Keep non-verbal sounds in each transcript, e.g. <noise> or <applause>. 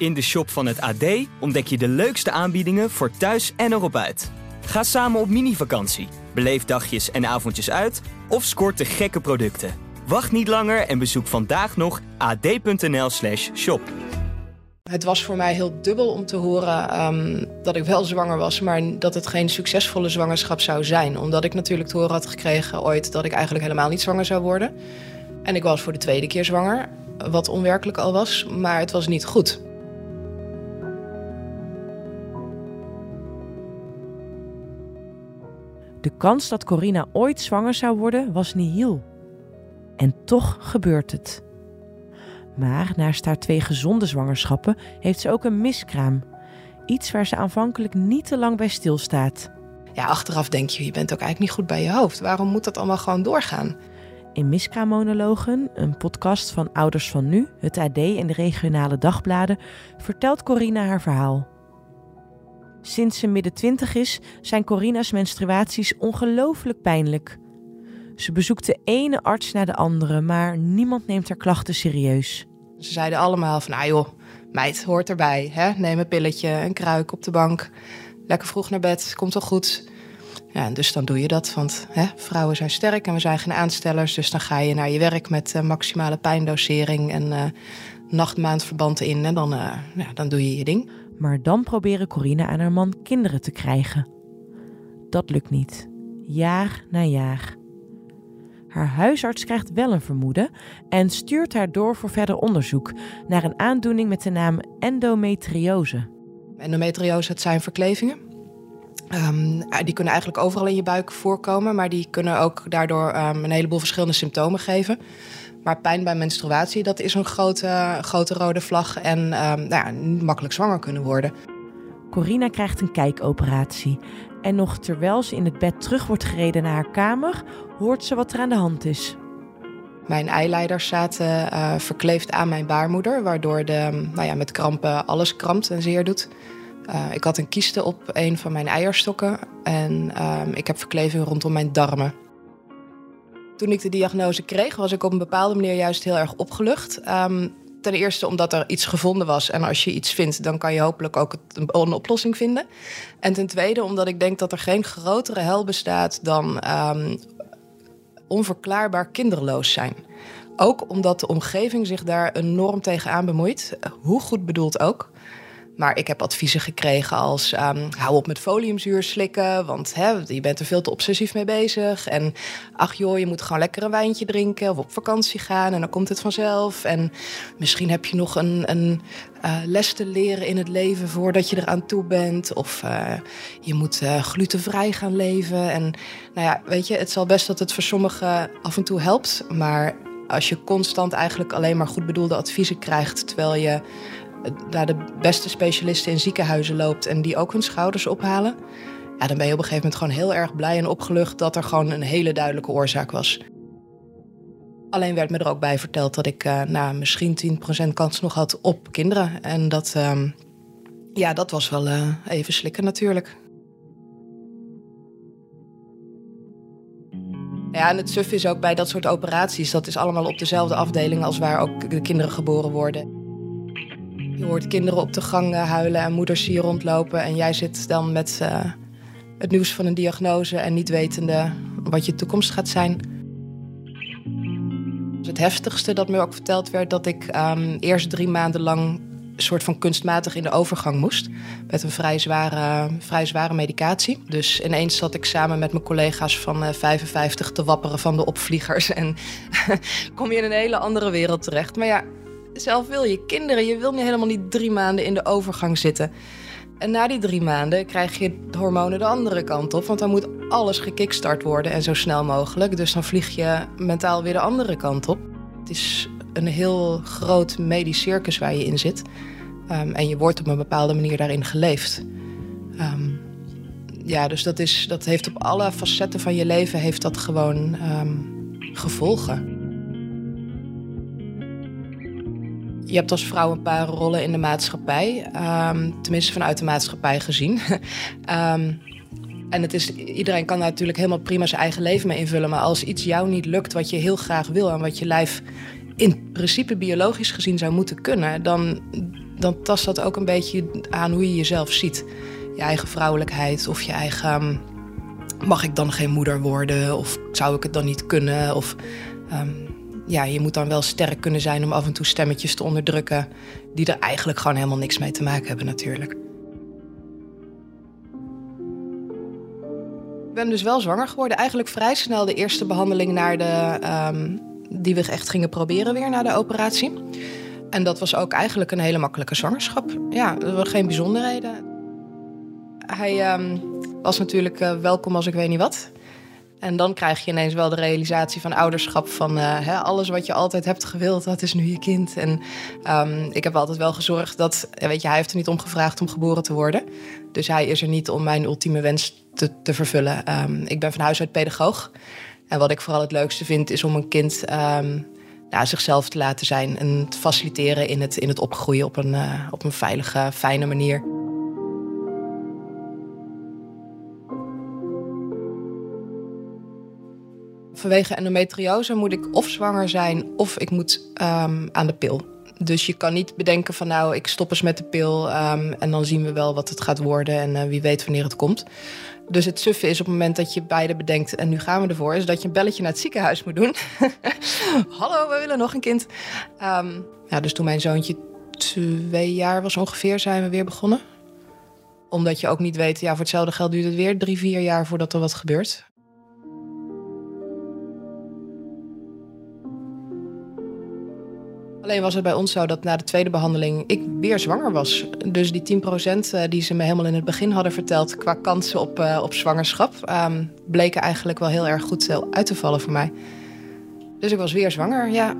In de shop van het AD ontdek je de leukste aanbiedingen voor thuis en erop uit. Ga samen op mini-vakantie, beleef dagjes en avondjes uit of scoort de gekke producten. Wacht niet langer en bezoek vandaag nog ad.nl/slash shop. Het was voor mij heel dubbel om te horen ehm, dat ik wel zwanger was, maar dat het geen succesvolle zwangerschap zou zijn. Omdat ik natuurlijk te horen had gekregen ooit dat ik eigenlijk helemaal niet zwanger zou worden. En ik was voor de tweede keer zwanger, wat onwerkelijk al was, maar het was niet goed. De kans dat Corina ooit zwanger zou worden was nihil. En toch gebeurt het. Maar naast haar twee gezonde zwangerschappen heeft ze ook een miskraam. Iets waar ze aanvankelijk niet te lang bij stilstaat. Ja, achteraf denk je, je bent ook eigenlijk niet goed bij je hoofd. Waarom moet dat allemaal gewoon doorgaan? In Miskraammonologen, een podcast van Ouders van Nu, het AD en de regionale dagbladen, vertelt Corina haar verhaal. Sinds ze midden twintig is, zijn Corina's menstruaties ongelooflijk pijnlijk. Ze bezoekt de ene arts naar de andere, maar niemand neemt haar klachten serieus. Ze zeiden allemaal van, nou joh, meid, hoort erbij. Hè? Neem een pilletje, een kruik op de bank. Lekker vroeg naar bed, komt wel goed. Ja, dus dan doe je dat, want hè, vrouwen zijn sterk en we zijn geen aanstellers. Dus dan ga je naar je werk met uh, maximale pijndosering en uh, nachtmaandverbanden in. En dan, uh, ja, dan doe je je ding. Maar dan proberen Corina en haar man kinderen te krijgen. Dat lukt niet. Jaar na jaar. Haar huisarts krijgt wel een vermoeden en stuurt haar door voor verder onderzoek naar een aandoening met de naam endometriose. Endometriose, het zijn verklevingen. Um, die kunnen eigenlijk overal in je buik voorkomen, maar die kunnen ook daardoor um, een heleboel verschillende symptomen geven. Maar pijn bij menstruatie, dat is een grote, grote rode vlag en um, nou ja, niet makkelijk zwanger kunnen worden. Corina krijgt een kijkoperatie. En nog terwijl ze in het bed terug wordt gereden naar haar kamer, hoort ze wat er aan de hand is. Mijn eileiders zaten uh, verkleefd aan mijn baarmoeder, waardoor de, nou ja, met krampen alles krampt en zeer doet. Uh, ik had een kieste op een van mijn eierstokken en uh, ik heb verkleving rondom mijn darmen. Toen ik de diagnose kreeg, was ik op een bepaalde manier juist heel erg opgelucht. Um, ten eerste omdat er iets gevonden was. En als je iets vindt, dan kan je hopelijk ook een oplossing vinden. En ten tweede omdat ik denk dat er geen grotere hel bestaat dan um, onverklaarbaar kinderloos zijn. Ook omdat de omgeving zich daar enorm tegenaan bemoeit, hoe goed bedoeld ook. Maar ik heb adviezen gekregen als um, hou op met foliumzuur slikken, want hè, je bent er veel te obsessief mee bezig. En ach joh, je moet gewoon lekker een wijntje drinken of op vakantie gaan en dan komt het vanzelf. En misschien heb je nog een, een uh, les te leren in het leven voordat je eraan toe bent. Of uh, je moet uh, glutenvrij gaan leven. En nou ja, weet je, het zal best dat het voor sommigen af en toe helpt. Maar als je constant eigenlijk alleen maar goed bedoelde adviezen krijgt, terwijl je naar de beste specialisten in ziekenhuizen loopt en die ook hun schouders ophalen, ja, dan ben je op een gegeven moment gewoon heel erg blij en opgelucht dat er gewoon een hele duidelijke oorzaak was. Alleen werd me er ook bij verteld dat ik uh, misschien 10% kans nog had op kinderen. En dat, uh, ja, dat was wel uh, even slikken natuurlijk. Ja, en het suf is ook bij dat soort operaties. Dat is allemaal op dezelfde afdeling als waar ook de kinderen geboren worden. Je hoort kinderen op de gang huilen en moeders hier rondlopen. En jij zit dan met uh, het nieuws van een diagnose en niet wetende wat je toekomst gaat zijn. Het heftigste dat me ook verteld werd, dat ik um, eerst drie maanden lang soort van kunstmatig in de overgang moest. Met een vrij zware, vrij zware medicatie. Dus ineens zat ik samen met mijn collega's van uh, 55 te wapperen van de opvliegers. <laughs> En kom je in een hele andere wereld terecht. Maar ja, zelf wil je kinderen. Je wil niet helemaal niet drie maanden in de overgang zitten. En na die drie maanden krijg je hormonen de andere kant op. Want dan moet alles gekickstart worden en zo snel mogelijk. Dus dan vlieg je mentaal weer de andere kant op. Het is een heel groot medisch circus waar je in zit. Um, en je wordt op een bepaalde manier daarin geleefd. Um, ja, dus dat, is, dat heeft op alle facetten van je leven heeft dat gewoon um, gevolgen. Je hebt als vrouw een paar rollen in de maatschappij. Um, tenminste, vanuit de maatschappij gezien. um, <laughs> en het is, iedereen kan daar natuurlijk helemaal prima zijn eigen leven mee invullen. Maar als iets jou niet lukt wat je heel graag wil en wat je lijf in principe biologisch gezien zou moeten kunnen, dan, dan tast dat ook een beetje aan hoe je jezelf ziet. Je eigen vrouwelijkheid of je eigen. Ehm, mag ik dan geen moeder worden? Of zou ik het dan niet kunnen? Of ehm, ja, je moet dan wel sterk kunnen zijn om af en toe stemmetjes te onderdrukken. die er eigenlijk gewoon helemaal niks mee te maken hebben, natuurlijk. Ik ben dus wel zwanger geworden. Eigenlijk vrij snel de eerste behandeling naar de, um, die we echt gingen proberen weer na de operatie. En dat was ook eigenlijk een hele makkelijke zwangerschap. Ja, er waren geen bijzonderheden. Hij um, was natuurlijk uh, welkom als ik weet niet wat. En dan krijg je ineens wel de realisatie van ouderschap. Van uh, hè, alles wat je altijd hebt gewild, dat is nu je kind. En um, ik heb altijd wel gezorgd dat, weet je, hij heeft er niet om gevraagd om geboren te worden. Dus hij is er niet om mijn ultieme wens te, te vervullen. Um, ik ben van huis uit pedagoog. En wat ik vooral het leukste vind, is om een kind um, nou, zichzelf te laten zijn. En te faciliteren in het, in het opgroeien op een, uh, op een veilige, fijne manier. Vanwege endometriose moet ik of zwanger zijn of ik moet um, aan de pil. Dus je kan niet bedenken van nou, ik stop eens met de pil um, en dan zien we wel wat het gaat worden en uh, wie weet wanneer het komt. Dus het suffe is op het moment dat je beide bedenkt en nu gaan we ervoor, is dat je een belletje naar het ziekenhuis moet doen. <laughs> Hallo, we willen nog een kind. Um, ja, dus toen mijn zoontje twee jaar was ongeveer, zijn we weer begonnen. Omdat je ook niet weet, ja, voor hetzelfde geld duurt het weer drie, vier jaar voordat er wat gebeurt. Alleen was het bij ons zo dat na de tweede behandeling ik weer zwanger was. Dus die 10% die ze me helemaal in het begin hadden verteld qua kansen op, uh, op zwangerschap, um, bleken eigenlijk wel heel erg goed uh, uit te vallen voor mij. Dus ik was weer zwanger, ja.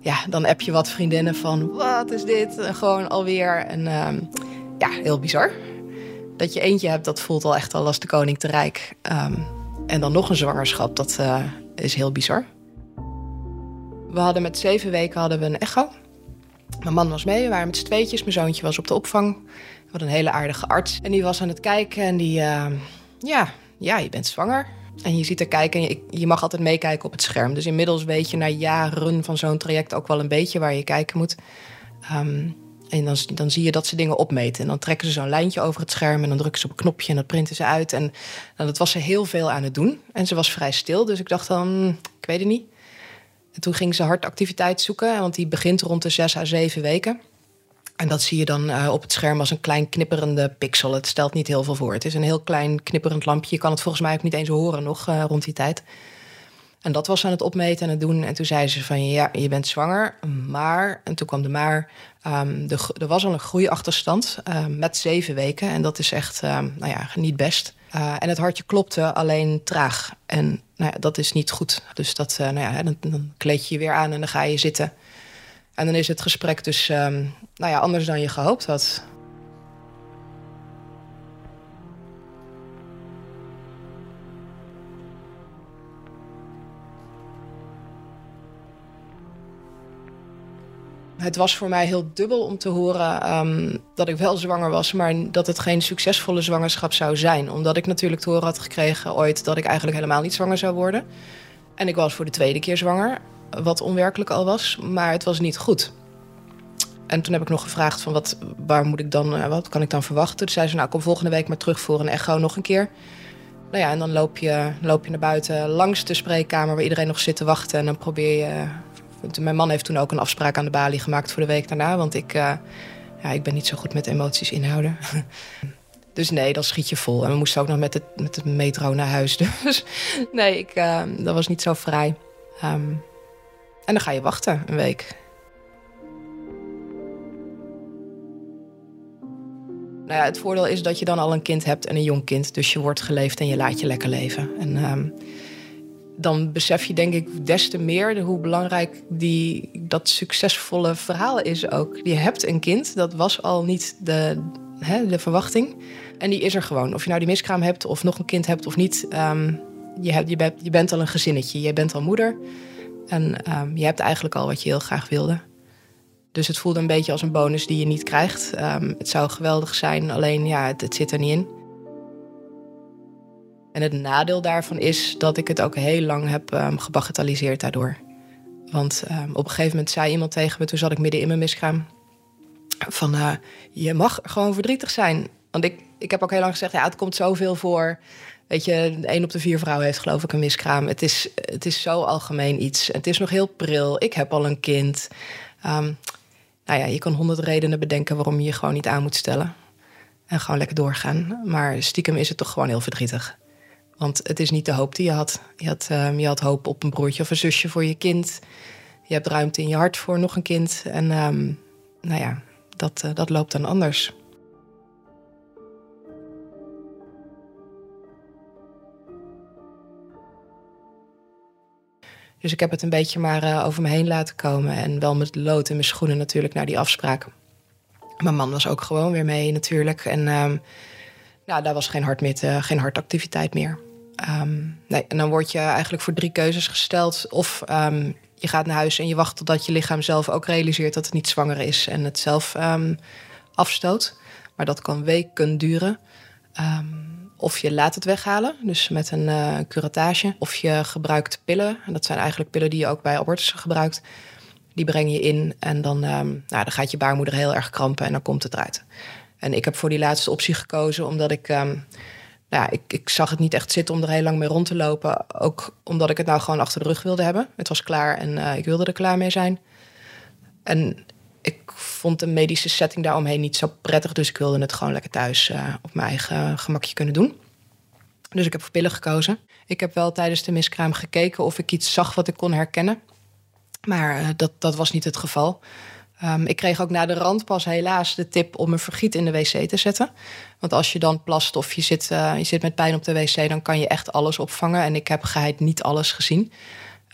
Ja, dan heb je wat vriendinnen van wat is dit? En gewoon alweer. En um, ja, heel bizar. Dat je eentje hebt, dat voelt al echt al als de koning te rijk. Um, en dan nog een zwangerschap, dat is heel bizar. We hadden met zeven weken hadden we een echo. Mijn man was mee, we waren met z'n tweetjes. Mijn zoontje was op de opvang. We hadden een hele aardige arts. En die was aan het kijken en die... Uh, ja, ja, je bent zwanger. En je ziet er kijken en je, je, mag altijd meekijken op het scherm. Dus inmiddels weet je na jaren van zo'n traject ook wel een beetje waar je kijken moet. Um, en dan, dan zie je dat ze dingen opmeten. En dan trekken ze zo'n lijntje over het scherm en dan drukken ze op een knopje en dat printen ze uit. En nou, dat was ze heel veel aan het doen. En ze was vrij stil, dus ik dacht dan, ik weet het niet. En toen ging ze hartactiviteit zoeken, want die begint rond de zes à zeven weken. En dat zie je dan uh, op het scherm als een klein knipperende pixel. Het stelt niet heel veel voor. Het is een heel klein knipperend lampje. Je kan het volgens mij ook niet eens horen nog uh, rond die tijd. En dat was aan het opmeten en het doen. En toen zei ze van ja, je bent zwanger, maar... En toen kwam de maar, um, de, er was al een groeiachterstand uh, met zeven weken. En dat is echt, um, nou ja, niet best. Uh, en het hartje klopte alleen traag. En nou ja, dat is niet goed. Dus dat, uh, nou ja, dan, dan, kleed je je weer aan en dan ga je zitten. En dan is het gesprek dus nou ja, anders dan je gehoopt had. Het was voor mij heel dubbel om te horen um, dat ik wel zwanger was, maar dat het geen succesvolle zwangerschap zou zijn. Omdat ik natuurlijk te horen had gekregen ooit dat ik eigenlijk helemaal niet zwanger zou worden. En ik was voor de tweede keer zwanger, wat onwerkelijk al was, maar het was niet goed. En toen heb ik nog gevraagd van wat, waar moet ik dan, uh, wat kan ik dan verwachten? Toen zei ze, nou kom volgende week maar terug voor een echo nog een keer. Nou ja, en dan loop je, loop je naar buiten langs de spreekkamer waar iedereen nog zit te wachten. En dan probeer je mijn man heeft toen ook een afspraak aan de balie gemaakt voor de week daarna. Want ik, uh, ja, ik ben niet zo goed met emoties inhouden. <laughs> dus nee, dan schiet je vol. En we moesten ook nog met de, met de metro naar huis. <laughs> Dus nee, ik, uh, dat was niet zo vrij. Um, en dan ga je wachten een week. Nou ja, het voordeel is dat je dan al een kind hebt en een jong kind. Dus je wordt geleefd en je laat je lekker leven. En um, dan besef je denk ik des te meer hoe belangrijk die, dat succesvolle verhaal is ook. Je hebt een kind, dat was al niet de, hè, de verwachting. En die is er gewoon. Of je nou die miskraam hebt of nog een kind hebt of niet. Um, je, hebt, je, bent, je bent al een gezinnetje, je bent al moeder. En um, je hebt eigenlijk al wat je heel graag wilde. Dus het voelde een beetje als een bonus die je niet krijgt. Um, het zou geweldig zijn, alleen ja, het zit er niet in. En het nadeel daarvan is dat ik het ook heel lang heb um, gebagatelliseerd daardoor. Want ehm, op een gegeven moment zei iemand tegen me, toen zat ik midden in mijn miskraam, van uh, je mag gewoon verdrietig zijn. Want ik, ik heb ook heel lang gezegd, ja, het komt zoveel voor. Weet je, één op de vier vrouwen heeft geloof ik een miskraam. Het is, het is zo algemeen iets. Het is nog heel pril. Ik heb al een kind. Um, nou ja, je kan honderd redenen bedenken waarom je je gewoon niet aan moet stellen. En gewoon lekker doorgaan. Maar stiekem is het toch gewoon heel verdrietig. Want het is niet de hoop die je had. Je had, um, je had hoop op een broertje of een zusje voor je kind. Je hebt ruimte in je hart voor nog een kind. En um, nou ja, dat, uh, dat loopt dan anders. Dus ik heb het een beetje maar uh, over me heen laten komen. En wel met lood in mijn schoenen natuurlijk naar die afspraak. Mijn man was ook gewoon weer mee natuurlijk. En um, nou, daar was geen, hart meer te, geen hartactiviteit meer. Um, nee, en dan word je eigenlijk voor drie keuzes gesteld. Of um, je gaat naar huis en je wacht totdat je lichaam zelf ook realiseert dat het niet zwanger is en het zelf afstoot. Maar dat kan weken duren. Of je laat het weghalen, dus met een uh, curatage. Of je gebruikt pillen. En dat zijn eigenlijk pillen die je ook bij abortussen gebruikt. Die breng je in en dan, nou, dan gaat je baarmoeder heel erg krampen en dan komt het eruit. En ik heb voor die laatste optie gekozen omdat ik... Um, nou, ik, ik zag het niet echt zitten om er heel lang mee rond te lopen. Ook omdat ik het nou gewoon achter de rug wilde hebben. Het was klaar en uh, ik wilde er klaar mee zijn. En ik vond de medische setting daaromheen niet zo prettig. Dus ik wilde het gewoon lekker thuis uh, op mijn eigen gemakje kunnen doen. Dus ik heb voor pillen gekozen. Ik heb wel tijdens de miskraam gekeken of ik iets zag wat ik kon herkennen. Maar uh, dat, dat was niet het geval. Um, ik kreeg ook na de rand pas helaas de tip om een vergiet in de wc te zetten. Want als je dan plast of je zit, uh, je zit met pijn op de wc, dan kan je echt alles opvangen. En ik heb geheid niet alles gezien.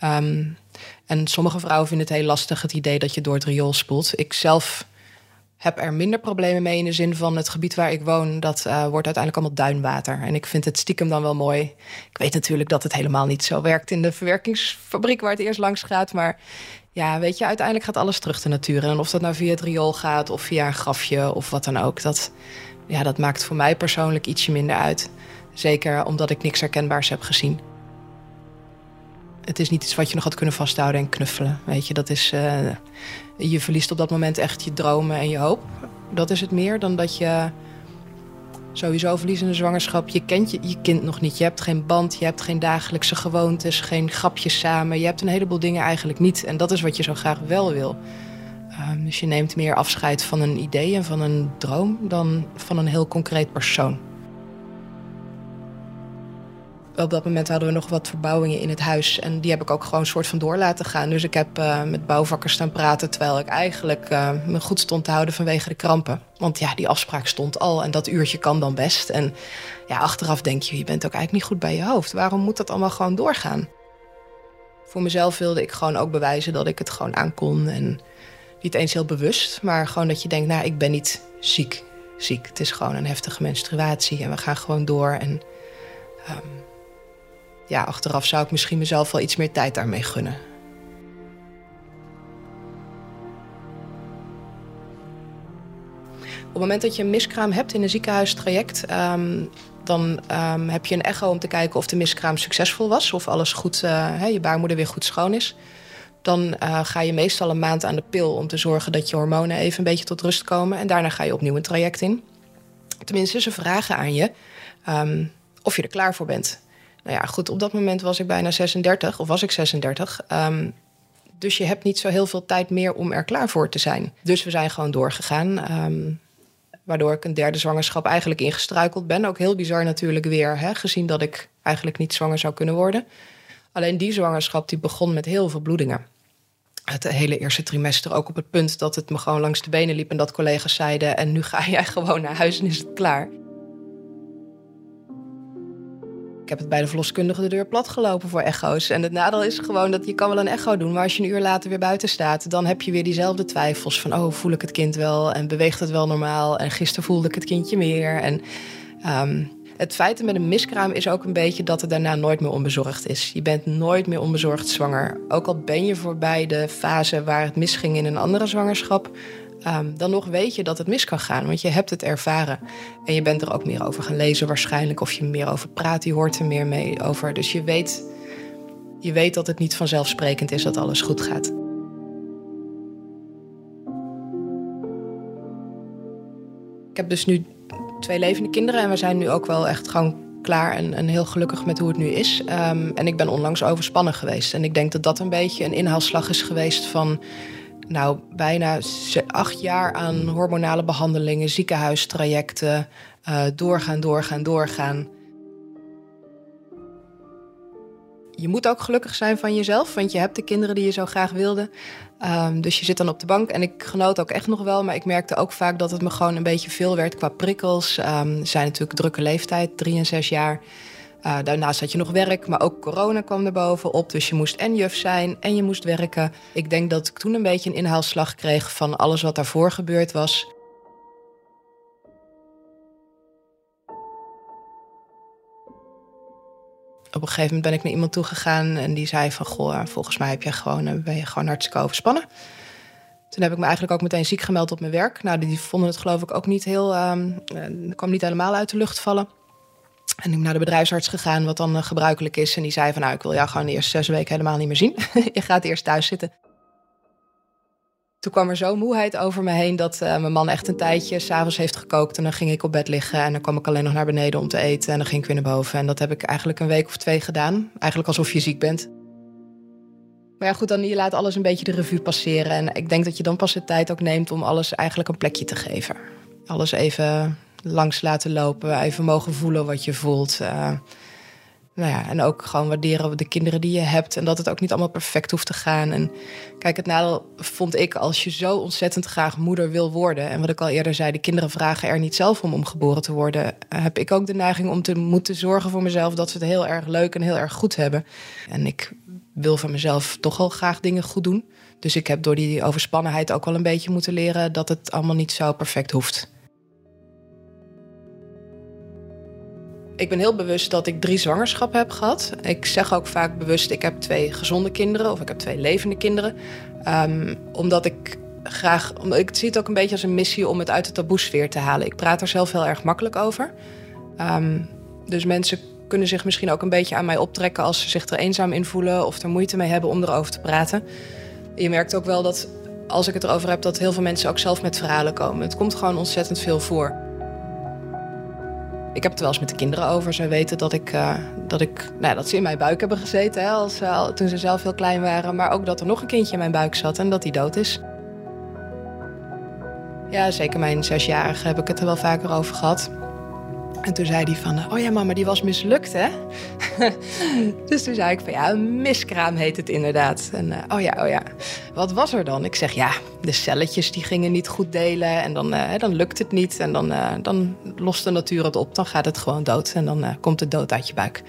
Um, en sommige vrouwen vinden het heel lastig, het idee dat je door het riool spoelt. Ik zelf heb er minder problemen mee in de zin van het gebied waar ik woon, dat uh, wordt uiteindelijk allemaal duinwater. En ik vind het stiekem dan wel mooi. Ik weet natuurlijk dat het helemaal niet zo werkt in de verwerkingsfabriek waar het eerst langs gaat. Maar ja, weet je, uiteindelijk gaat alles terug de natuur. En of dat nou via het riool gaat of via een grafje of wat dan ook, dat, ja, dat maakt voor mij persoonlijk ietsje minder uit. Zeker omdat ik niks herkenbaars heb gezien het is niet iets wat je nog had kunnen vasthouden en knuffelen. Weet je, dat is. Uh, je verliest op dat moment echt je dromen en je hoop. Dat is het meer dan dat je. Sowieso verliest in een zwangerschap. Je kent je, je kind nog niet. Je hebt geen band, je hebt geen dagelijkse gewoontes, geen grapjes samen. Je hebt een heleboel dingen eigenlijk niet. En dat is wat je zo graag wel wil. Um, dus je neemt meer afscheid van een idee en van een droom dan van een heel concreet persoon op dat moment hadden we nog wat verbouwingen in het huis. En die heb ik ook gewoon soort van door laten gaan. Dus ik heb uh, met bouwvakkers staan praten... terwijl ik eigenlijk uh, me goed stond te houden vanwege de krampen. Want ja, die afspraak stond al en dat uurtje kan dan best. En ja, achteraf denk je, je bent ook eigenlijk niet goed bij je hoofd. Waarom moet dat allemaal gewoon doorgaan? Voor mezelf wilde ik gewoon ook bewijzen dat ik het gewoon aankon. En niet eens heel bewust, maar gewoon dat je denkt... nou, ik ben niet ziek, ziek. Het is gewoon een heftige menstruatie en we gaan gewoon door... En, um, ja, achteraf zou ik misschien mezelf wel iets meer tijd daarmee gunnen. Op het moment dat je een miskraam hebt in een ziekenhuistraject, um, dan um, heb je een echo om te kijken of de miskraam succesvol was, of alles goed, uh, je baarmoeder weer goed schoon is. Dan uh, ga je meestal een maand aan de pil om te zorgen dat je hormonen even een beetje tot rust komen. En daarna ga je opnieuw een traject in. Tenminste, ze vragen aan je um, of je er klaar voor bent. Nou ja, goed, op dat moment was ik bijna 36, of was ik 36. Um, dus je hebt niet zo heel veel tijd meer om er klaar voor te zijn. Dus we zijn gewoon doorgegaan. Um, waardoor ik een derde zwangerschap eigenlijk ingestruikeld ben. Ook heel bizar natuurlijk weer, hè, gezien dat ik eigenlijk niet zwanger zou kunnen worden. Alleen die zwangerschap die begon met heel veel bloedingen. Het hele eerste trimester ook op het punt dat het me gewoon langs de benen liep... en dat collega's zeiden, en nu ga jij <laughs> gewoon naar huis en is het klaar. Heb het bij de verloskundige de deur plat gelopen voor echo's. En het nadeel is gewoon dat je kan wel een echo doen, maar als je een uur later weer buiten staat, dan heb je weer diezelfde twijfels van, oh, voel ik het kind wel en beweegt het wel normaal? En gisteren voelde ik het kindje meer. En um, het feit met een miskraam is ook een beetje dat het daarna nooit meer onbezorgd is. Je bent nooit meer onbezorgd zwanger. Ook al ben je voorbij de fase waar het misging in een andere zwangerschap, um, dan nog weet je dat het mis kan gaan. Want je hebt het ervaren. En je bent er ook meer over gaan lezen waarschijnlijk. Of je meer over praat, je hoort er meer mee over. Dus je weet, je weet dat het niet vanzelfsprekend is dat alles goed gaat. Ik heb dus nu twee levende kinderen en we zijn nu ook wel echt gewoon klaar en, en heel gelukkig met hoe het nu is. Ehm, en ik ben onlangs overspannen geweest. En ik denk dat dat een beetje een inhaalslag is geweest van nou, bijna acht jaar aan hormonale behandelingen, ziekenhuistrajecten, uh, doorgaan, doorgaan, doorgaan. Je moet ook gelukkig zijn van jezelf, want je hebt de kinderen die je zo graag wilde. Um, dus je zit dan op de bank en ik genoot ook echt nog wel, maar ik merkte ook vaak dat het me gewoon een beetje veel werd qua prikkels. Um, zijn natuurlijk drukke leeftijd, drie en zes jaar. Uh, daarnaast had je nog werk, maar ook corona kwam er bovenop. Dus je moest en juf zijn en je moest werken. Ik denk dat ik toen een beetje een inhaalslag kreeg van alles wat daarvoor gebeurd was. Op een gegeven moment ben ik naar iemand toegegaan en die zei van... goh, volgens mij heb je gewoon, eh, ben je gewoon hartstikke overspannen. Toen heb ik me eigenlijk ook meteen ziek gemeld op mijn werk. Nou, die vonden het geloof ik ook niet heel... Um, kwam niet helemaal uit de lucht vallen. En ik ben naar de bedrijfsarts gegaan, wat dan uh, gebruikelijk is. En die zei van, nou, ik wil jou gewoon de eerste zes weken helemaal niet meer zien. <laughs> je gaat eerst thuis zitten. Toen kwam er zo moeheid over me heen dat uh, mijn man echt een tijdje s'avonds heeft gekookt. En dan ging ik op bed liggen en dan kwam ik alleen nog naar beneden om te eten. En dan ging ik weer naar boven. En dat heb ik eigenlijk een week of twee gedaan. Eigenlijk alsof je ziek bent. Maar ja, goed, dan je laat alles een beetje de revue passeren. En ik denk dat je dan pas de tijd ook neemt om alles eigenlijk een plekje te geven. Alles even langs laten lopen, even mogen voelen wat je voelt. Uh, nou ja, en ook gewoon waarderen de kinderen die je hebt. En dat het ook niet allemaal perfect hoeft te gaan. En kijk, het nadeel vond ik als je zo ontzettend graag moeder wil worden. En wat ik al eerder zei, de kinderen vragen er niet zelf om om geboren te worden. Heb ik ook de neiging om te moeten zorgen voor mezelf dat ze het heel erg leuk en heel erg goed hebben. En ik wil van mezelf toch wel graag dingen goed doen. Dus ik heb door die overspannenheid ook wel een beetje moeten leren dat het allemaal niet zo perfect hoeft. Ik ben heel bewust dat ik drie zwangerschappen heb gehad. Ik zeg ook vaak bewust, ik heb twee gezonde kinderen of ik heb twee levende kinderen. Um, omdat ik graag, ik zie het ook een beetje als een missie om het uit de taboesfeer te halen. Ik praat er zelf heel erg makkelijk over. Um, dus mensen kunnen zich misschien ook een beetje aan mij optrekken als ze zich er eenzaam in voelen of er moeite mee hebben om erover te praten. Je merkt ook wel dat als ik het erover heb, dat heel veel mensen ook zelf met verhalen komen. Het komt gewoon ontzettend veel voor. Ik heb het wel eens met de kinderen over. Ze weten dat, ik, uh, dat, ik, nou, dat ze in mijn buik hebben gezeten hè, als, uh, toen ze zelf heel klein waren. Maar ook dat er nog een kindje in mijn buik zat en dat die dood is. Ja, zeker mijn zesjarige heb ik het er wel vaker over gehad. En toen zei hij van, oh ja mama, die was mislukt hè? <laughs> dus toen zei ik van, ja, een miskraam heet het inderdaad. En uh, oh ja, oh ja, wat was er dan? Ik zeg, ja, de celletjes die gingen niet goed delen en dan, uh, dan lukt het niet. En dan, uh, dan lost de natuur het op, dan gaat het gewoon dood en dan komt het dood uit je buik.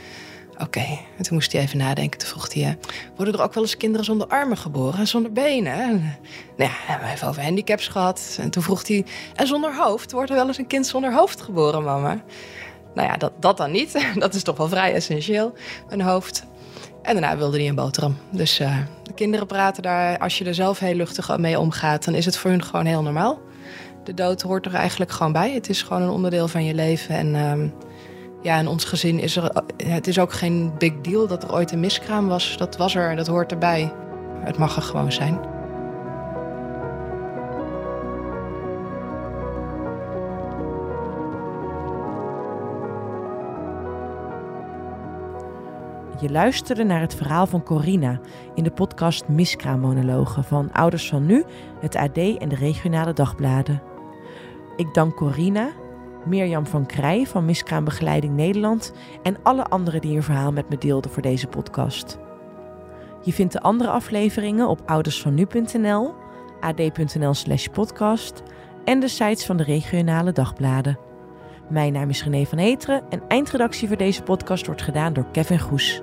Oké, en toen moest hij even nadenken. Toen vroeg hij, worden er ook wel eens kinderen zonder armen geboren en zonder benen? En, nou ja, hebben even over handicaps gehad. En toen vroeg hij, en zonder hoofd? Wordt er wel eens een kind zonder hoofd geboren, mama? Nou ja, dat, dat dan niet. <laughs> Dat is toch wel vrij essentieel, een hoofd. En daarna wilde hij een boterham. Dus uh, de kinderen praten daar, als je er zelf heel luchtig mee omgaat, dan is het voor hun gewoon heel normaal. De dood hoort er eigenlijk gewoon bij. Het is gewoon een onderdeel van je leven. En uh, ja, in ons gezin is er. Het is ook geen big deal dat er ooit een miskraam was. Dat was er, dat hoort erbij. Het mag er gewoon zijn. Je luisterde naar het verhaal van Corina in de podcast Miskraammonologen van Ouders van Nu, het AD en de regionale dagbladen. Ik dank Corina, Mirjam van Krij van Miskraambegeleiding Nederland en alle anderen die hun verhaal met me deelden voor deze podcast. Je vindt de andere afleveringen op oudersvannu.nl, ad.nl/slash podcast en de sites van de regionale dagbladen. Mijn naam is René van Heteren en eindredactie voor deze podcast wordt gedaan door Kevin Goes.